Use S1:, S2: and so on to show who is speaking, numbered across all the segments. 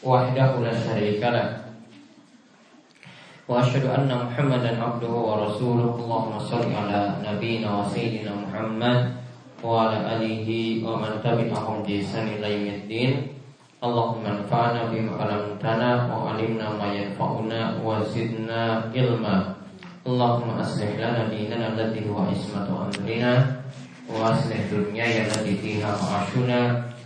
S1: وحده لا شريك له. وأشهد أن محمدا عبده ورسوله. اللهم صل على نبينا وسيدنا محمد وعلى آله ومن تبعهم بإحسان إلى يوم الدين. اللهم انفعنا بما علمتنا وعلمنا ما ينفعنا وزدنا علما. اللهم أصلح لنا ديننا الذي هو عصمة أمرنا وأصلح دنيانا التي فيها معاشنا.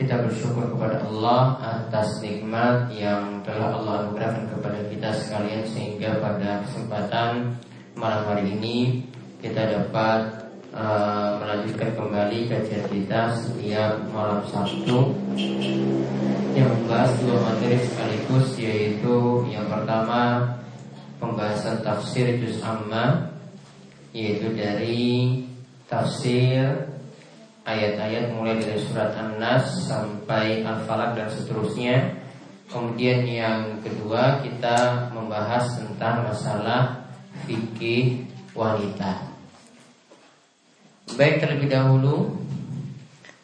S1: Kita bersyukur kepada Allah atas nikmat yang telah Allah anugerahkan kepada kita sekalian Sehingga pada kesempatan malam hari ini Kita dapat uh, melanjutkan kembali kajian kita setiap malam Sabtu yang membahas dua materi sekaligus yaitu yang pertama pembahasan tafsir juz amma yaitu dari tafsir ayat-ayat mulai dari surat An-Nas sampai Al-Falaq dan seterusnya. Kemudian yang kedua kita membahas tentang masalah fikih wanita. Baik terlebih dahulu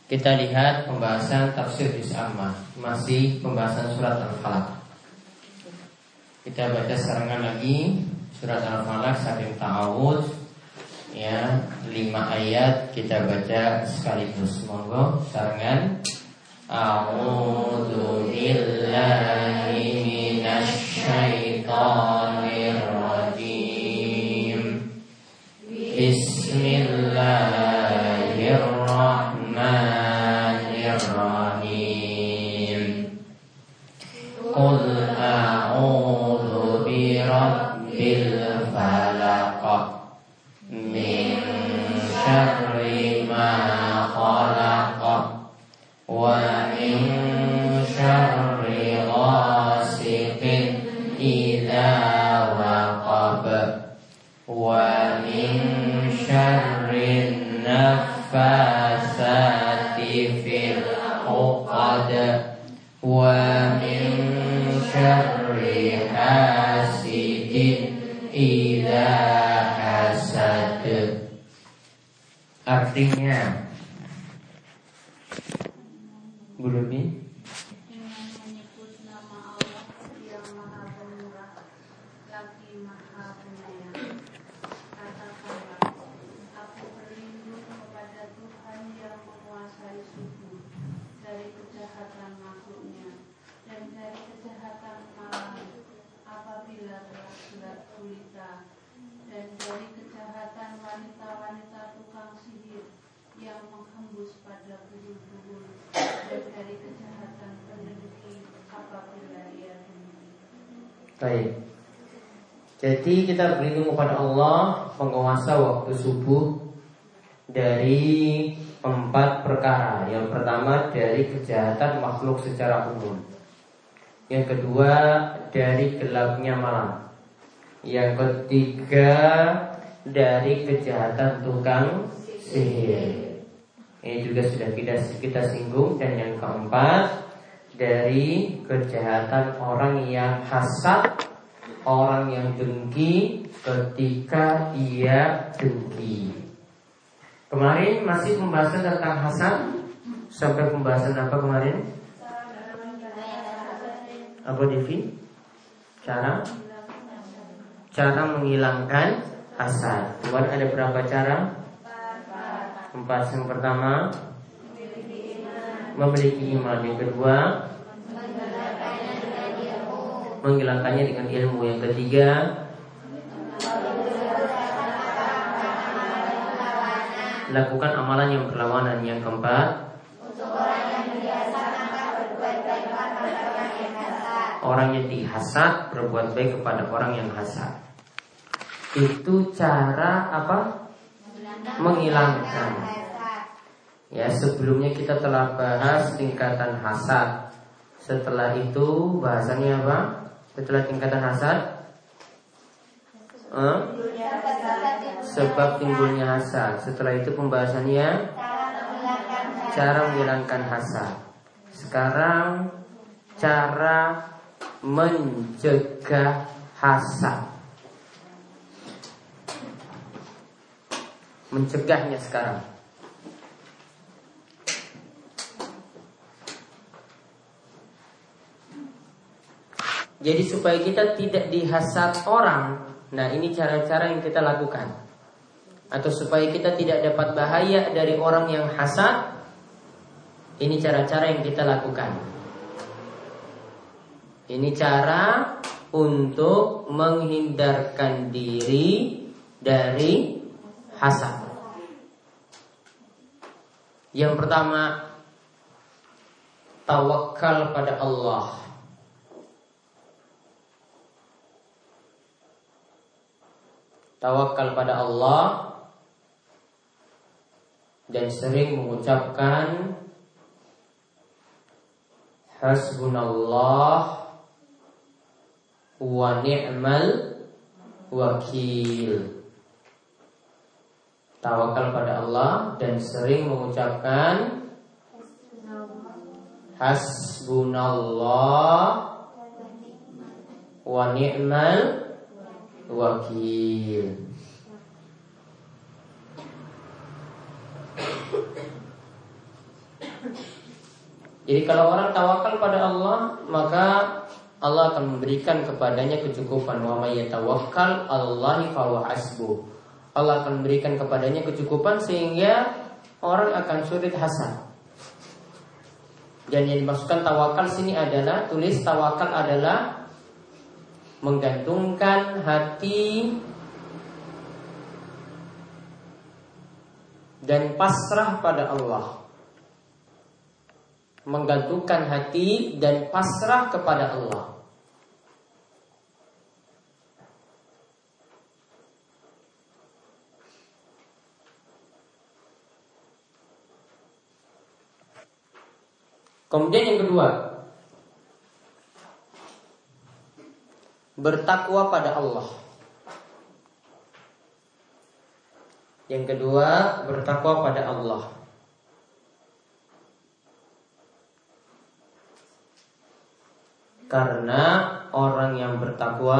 S1: kita lihat pembahasan tafsir amma masih pembahasan surat Al-Falaq. Kita baca serangan lagi surat Al-Falaq sampai ta'awud ya lima ayat kita baca sekaligus. Monggo serangan A'udzu billahi minasy artinya Baik. Jadi kita berlindung kepada Allah penguasa waktu subuh dari empat perkara. Yang pertama dari kejahatan makhluk secara umum. Yang kedua dari gelapnya malam. Yang ketiga dari kejahatan tukang sihir. Ini juga sudah kita kita singgung dan yang keempat dari kejahatan orang yang hasad, orang yang dengki ketika ia dengki. Kemarin masih pembahasan tentang hasad sampai pembahasan apa kemarin? Apa Devi? Cara cara menghilangkan hasad. Kemarin ada berapa cara? Empat. Yang pertama memiliki iman. Yang kedua menghilangkannya dengan ilmu. Yang ketiga lakukan amalan yang berlawanan. Yang keempat orang yang dihasad berbuat baik kepada orang yang hasad. Itu cara apa? Menghilangkan. Ya sebelumnya kita telah bahas tingkatan hasad. Setelah itu bahasanya apa setelah tingkatan hasad eh? sebab timbulnya hasad setelah itu pembahasannya cara menghilangkan hasad sekarang cara mencegah hasad. Mencegahnya sekarang. Jadi supaya kita tidak dihasad orang, nah ini cara-cara yang kita lakukan. Atau supaya kita tidak dapat bahaya dari orang yang hasad, ini cara-cara yang kita lakukan. Ini cara untuk menghindarkan diri dari hasad. Yang pertama, tawakal pada Allah. Tawakal pada Allah dan sering mengucapkan hasbunallah wa ni'mal wakil. Tawakal pada Allah dan sering mengucapkan Hasbunallah wa ni'mal wakil. Jadi kalau orang tawakal pada Allah, maka Allah akan memberikan kepadanya kecukupan wa may yatawakkal Allahi fa hasbuh. Allah akan memberikan kepadanya kecukupan sehingga orang akan sulit hasad. Dan yang dimaksudkan tawakal sini adalah tulis tawakal adalah menggantungkan hati dan pasrah pada Allah. Menggantungkan hati dan pasrah kepada Allah. Kemudian yang kedua, bertakwa pada Allah. Yang kedua, bertakwa pada Allah. Karena orang yang bertakwa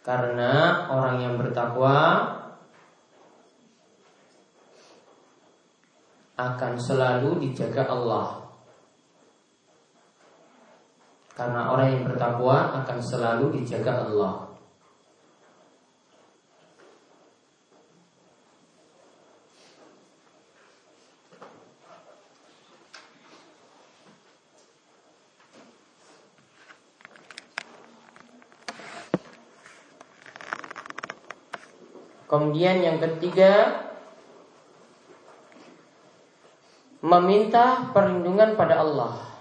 S1: karena orang yang bertakwa akan selalu dijaga Allah. Karena orang yang bertakwa akan selalu dijaga Allah. Kemudian yang ketiga meminta perlindungan pada Allah.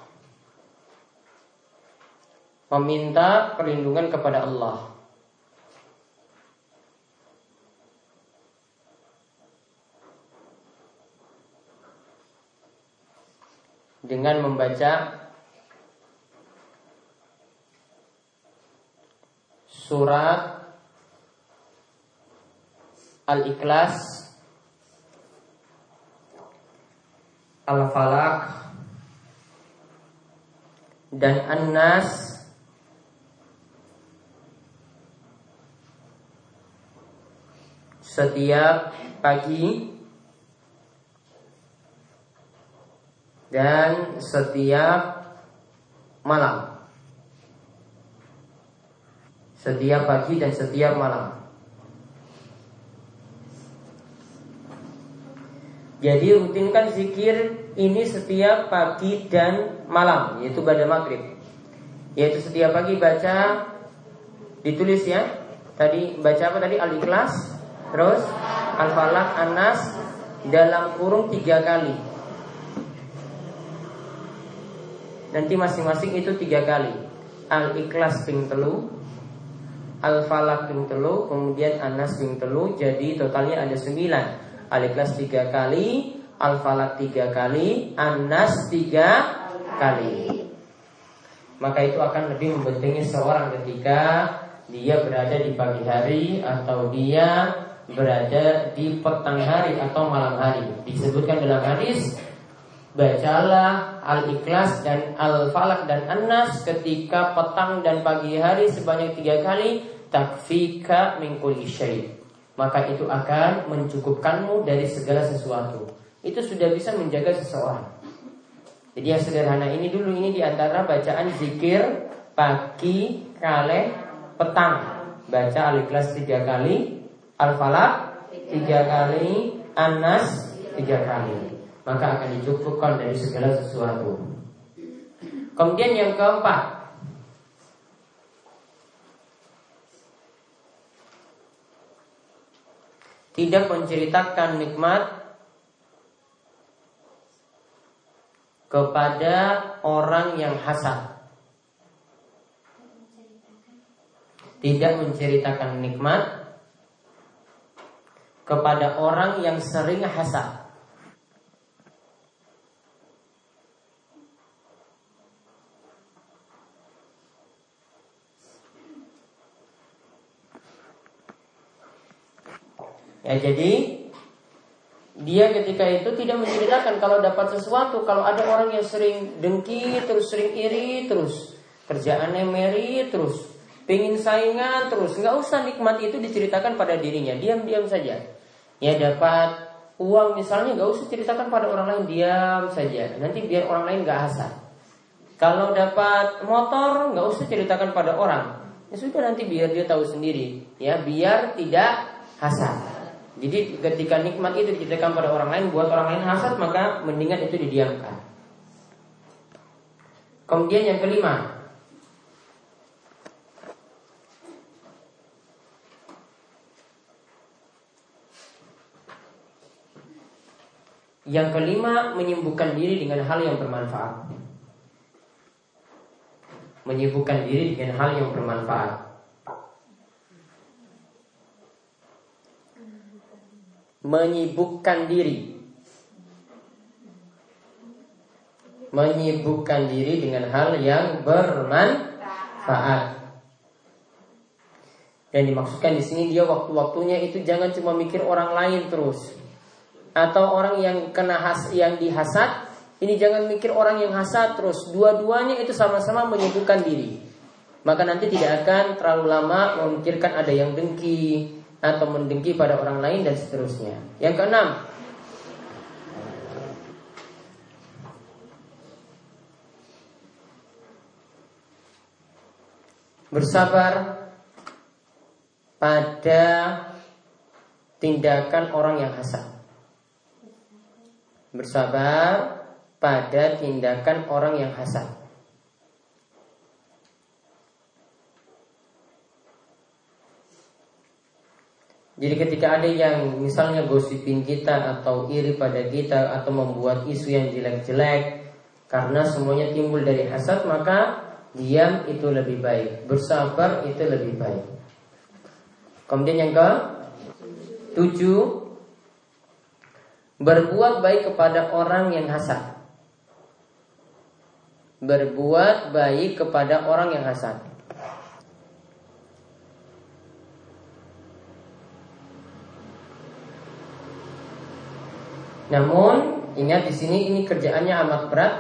S1: Meminta perlindungan kepada Allah. Dengan membaca surat Al-Ikhlas Al-Falak dan An-Nas setiap pagi dan setiap malam. Setiap pagi dan setiap malam. Jadi rutinkan zikir ini setiap pagi dan malam Yaitu pada maghrib Yaitu setiap pagi baca Ditulis ya Tadi baca apa tadi Al-Ikhlas terus Al-Falak, Anas dalam kurung tiga kali. Nanti masing-masing itu tiga kali. Al-Ikhlas ping telu, Al-Falak ping telu, kemudian Anas ping telu. Jadi totalnya ada sembilan. Al-Ikhlas tiga kali, Al-Falak tiga kali, Anas tiga kali. Maka itu akan lebih membentengi seorang ketika dia berada di pagi hari atau dia berada di petang hari atau malam hari. Disebutkan dalam hadis Bacalah Al-Ikhlas dan Al-Falak dan An-Nas ketika petang dan pagi hari sebanyak tiga kali takfika mingkul syai. Maka itu akan mencukupkanmu dari segala sesuatu. Itu sudah bisa menjaga seseorang. Jadi yang sederhana ini dulu ini di antara bacaan zikir pagi, kale, petang. Baca Al-Ikhlas tiga kali, Al-Falak tiga kali, An-Nas tiga kali maka akan dicukupkan dari segala sesuatu. Kemudian yang keempat, tidak menceritakan nikmat kepada orang yang hasad. Tidak menceritakan nikmat kepada orang yang sering hasad. Ya jadi dia ketika itu tidak menceritakan kalau dapat sesuatu, kalau ada orang yang sering dengki, terus sering iri, terus kerjaannya meri, terus pingin saingan, terus nggak usah nikmat itu diceritakan pada dirinya, diam-diam saja. Ya dapat uang misalnya nggak usah ceritakan pada orang lain, diam saja. Nanti biar orang lain nggak hasad. Kalau dapat motor nggak usah ceritakan pada orang, ya sudah nanti biar dia tahu sendiri, ya biar tidak hasad. Jadi ketika nikmat itu diceritakan pada orang lain buat orang lain hasad maka mendingan itu didiamkan. Kemudian yang kelima, Yang kelima menyembuhkan diri dengan hal yang bermanfaat. Menyibukkan diri dengan hal yang bermanfaat. menyibukkan diri menyibukkan diri dengan hal yang bermanfaat. Dan dimaksudkan di sini dia waktu-waktunya itu jangan cuma mikir orang lain terus. Atau orang yang kena has yang dihasat, ini jangan mikir orang yang hasad terus. Dua-duanya itu sama-sama menyibukkan diri. Maka nanti tidak akan terlalu lama memikirkan ada yang dengki, atau mendengki pada orang lain dan seterusnya. Yang keenam, bersabar pada tindakan orang yang hasad. Bersabar pada tindakan orang yang hasad. Jadi ketika ada yang misalnya gosipin kita atau iri pada kita atau membuat isu yang jelek-jelek karena semuanya timbul dari hasad maka diam itu lebih baik, bersabar itu lebih baik. Kemudian yang ke tujuh berbuat baik kepada orang yang hasad. Berbuat baik kepada orang yang hasad. Namun ingat di sini ini kerjaannya amat berat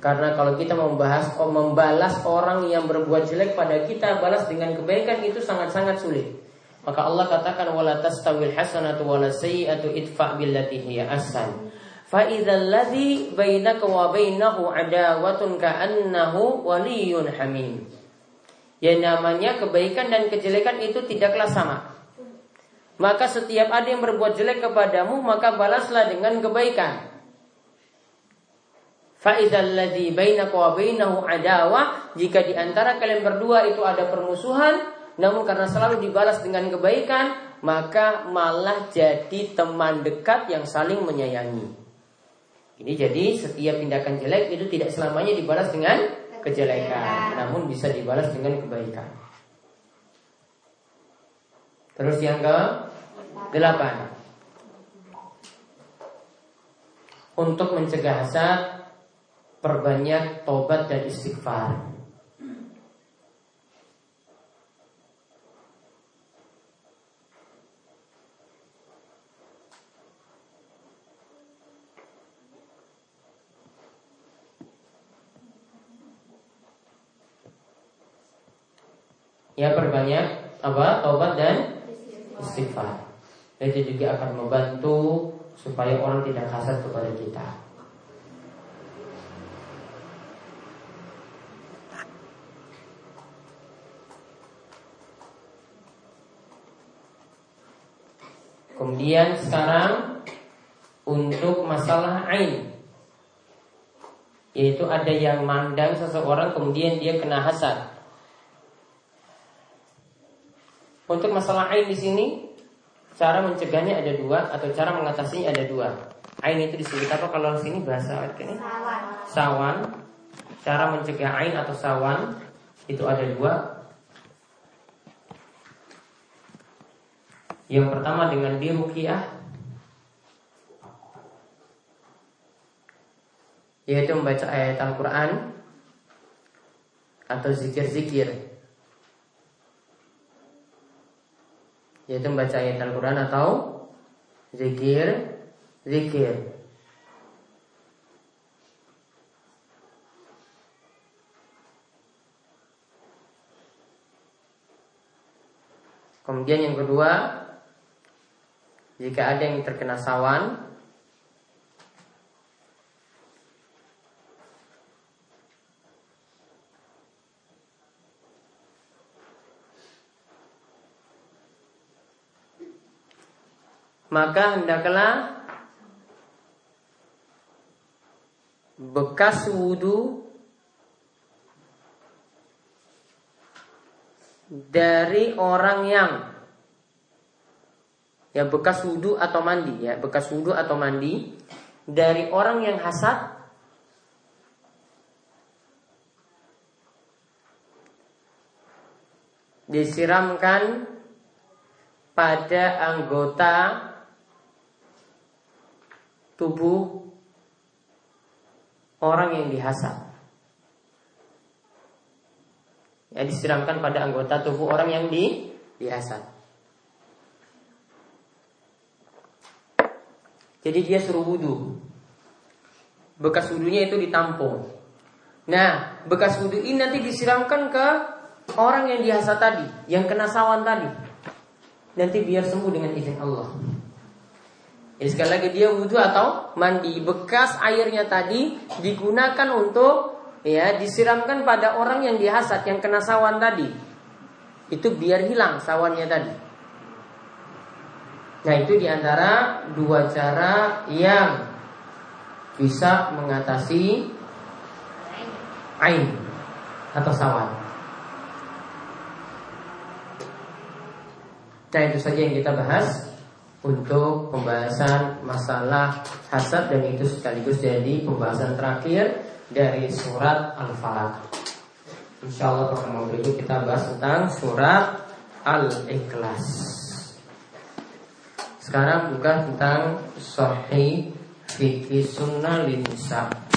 S1: karena kalau kita membahas oh, membalas orang yang berbuat jelek pada kita balas dengan kebaikan itu sangat-sangat sulit. Maka Allah katakan wala tastawil hasanatu wala sayyi'atu idfa billati hiya ahsan. Fa idzal ladzi bainaka wa bainahu adawatun ka'annahu waliyyun hamim. Ya namanya kebaikan dan kejelekan itu tidaklah sama. Maka setiap ada yang berbuat jelek kepadamu Maka balaslah dengan kebaikan Fa'idalladzi bainaka wa bainahu adawah Jika di antara kalian berdua itu ada permusuhan Namun karena selalu dibalas dengan kebaikan maka malah jadi teman dekat yang saling menyayangi. Ini jadi setiap tindakan jelek itu tidak selamanya dibalas dengan kejelekan, namun bisa dibalas dengan kebaikan. Terus yang ke delapan, untuk mencegah hasad, perbanyak tobat dan istighfar. Ya perbanyak apa? Taubat dan istighfar. Itu juga akan membantu supaya orang tidak hasad kepada kita. Kemudian sekarang untuk masalah ain yaitu ada yang mandang seseorang kemudian dia kena hasad Untuk masalah ain di sini cara mencegahnya ada dua atau cara mengatasinya ada dua. Ain itu disebut apa kalau di sini bahasa ini? Sawan. Sawan. Cara mencegah ain atau sawan itu ada dua. Yang pertama dengan diruqyah yaitu membaca ayat Al-Qur'an atau zikir-zikir yaitu membaca ayat Al-Quran atau zikir zikir. Kemudian yang kedua Jika ada yang terkena sawan maka hendaklah bekas wudhu dari orang yang ya bekas wudhu atau mandi ya bekas wudhu atau mandi dari orang yang hasad disiramkan pada anggota tubuh orang yang dihasad. Ya disiramkan pada anggota tubuh orang yang di dihasad. Jadi dia suruh wudhu. Bekas wudhunya itu ditampung. Nah, bekas wudhu ini nanti disiramkan ke orang yang dihasad tadi, yang kena sawan tadi. Nanti biar sembuh dengan izin Allah. Jadi sekali lagi dia wudhu atau mandi bekas airnya tadi digunakan untuk ya disiramkan pada orang yang dihasat yang kena sawan tadi. Itu biar hilang sawannya tadi. Nah itu di antara dua cara yang bisa mengatasi ain atau sawan. Nah itu saja yang kita bahas untuk pembahasan masalah hasad dan itu sekaligus jadi pembahasan terakhir dari surat Al-Falaq. Insya Allah pertemuan berikut kita bahas tentang surat Al-Ikhlas. Sekarang bukan tentang Sahih Fikih Sunnah Linsa.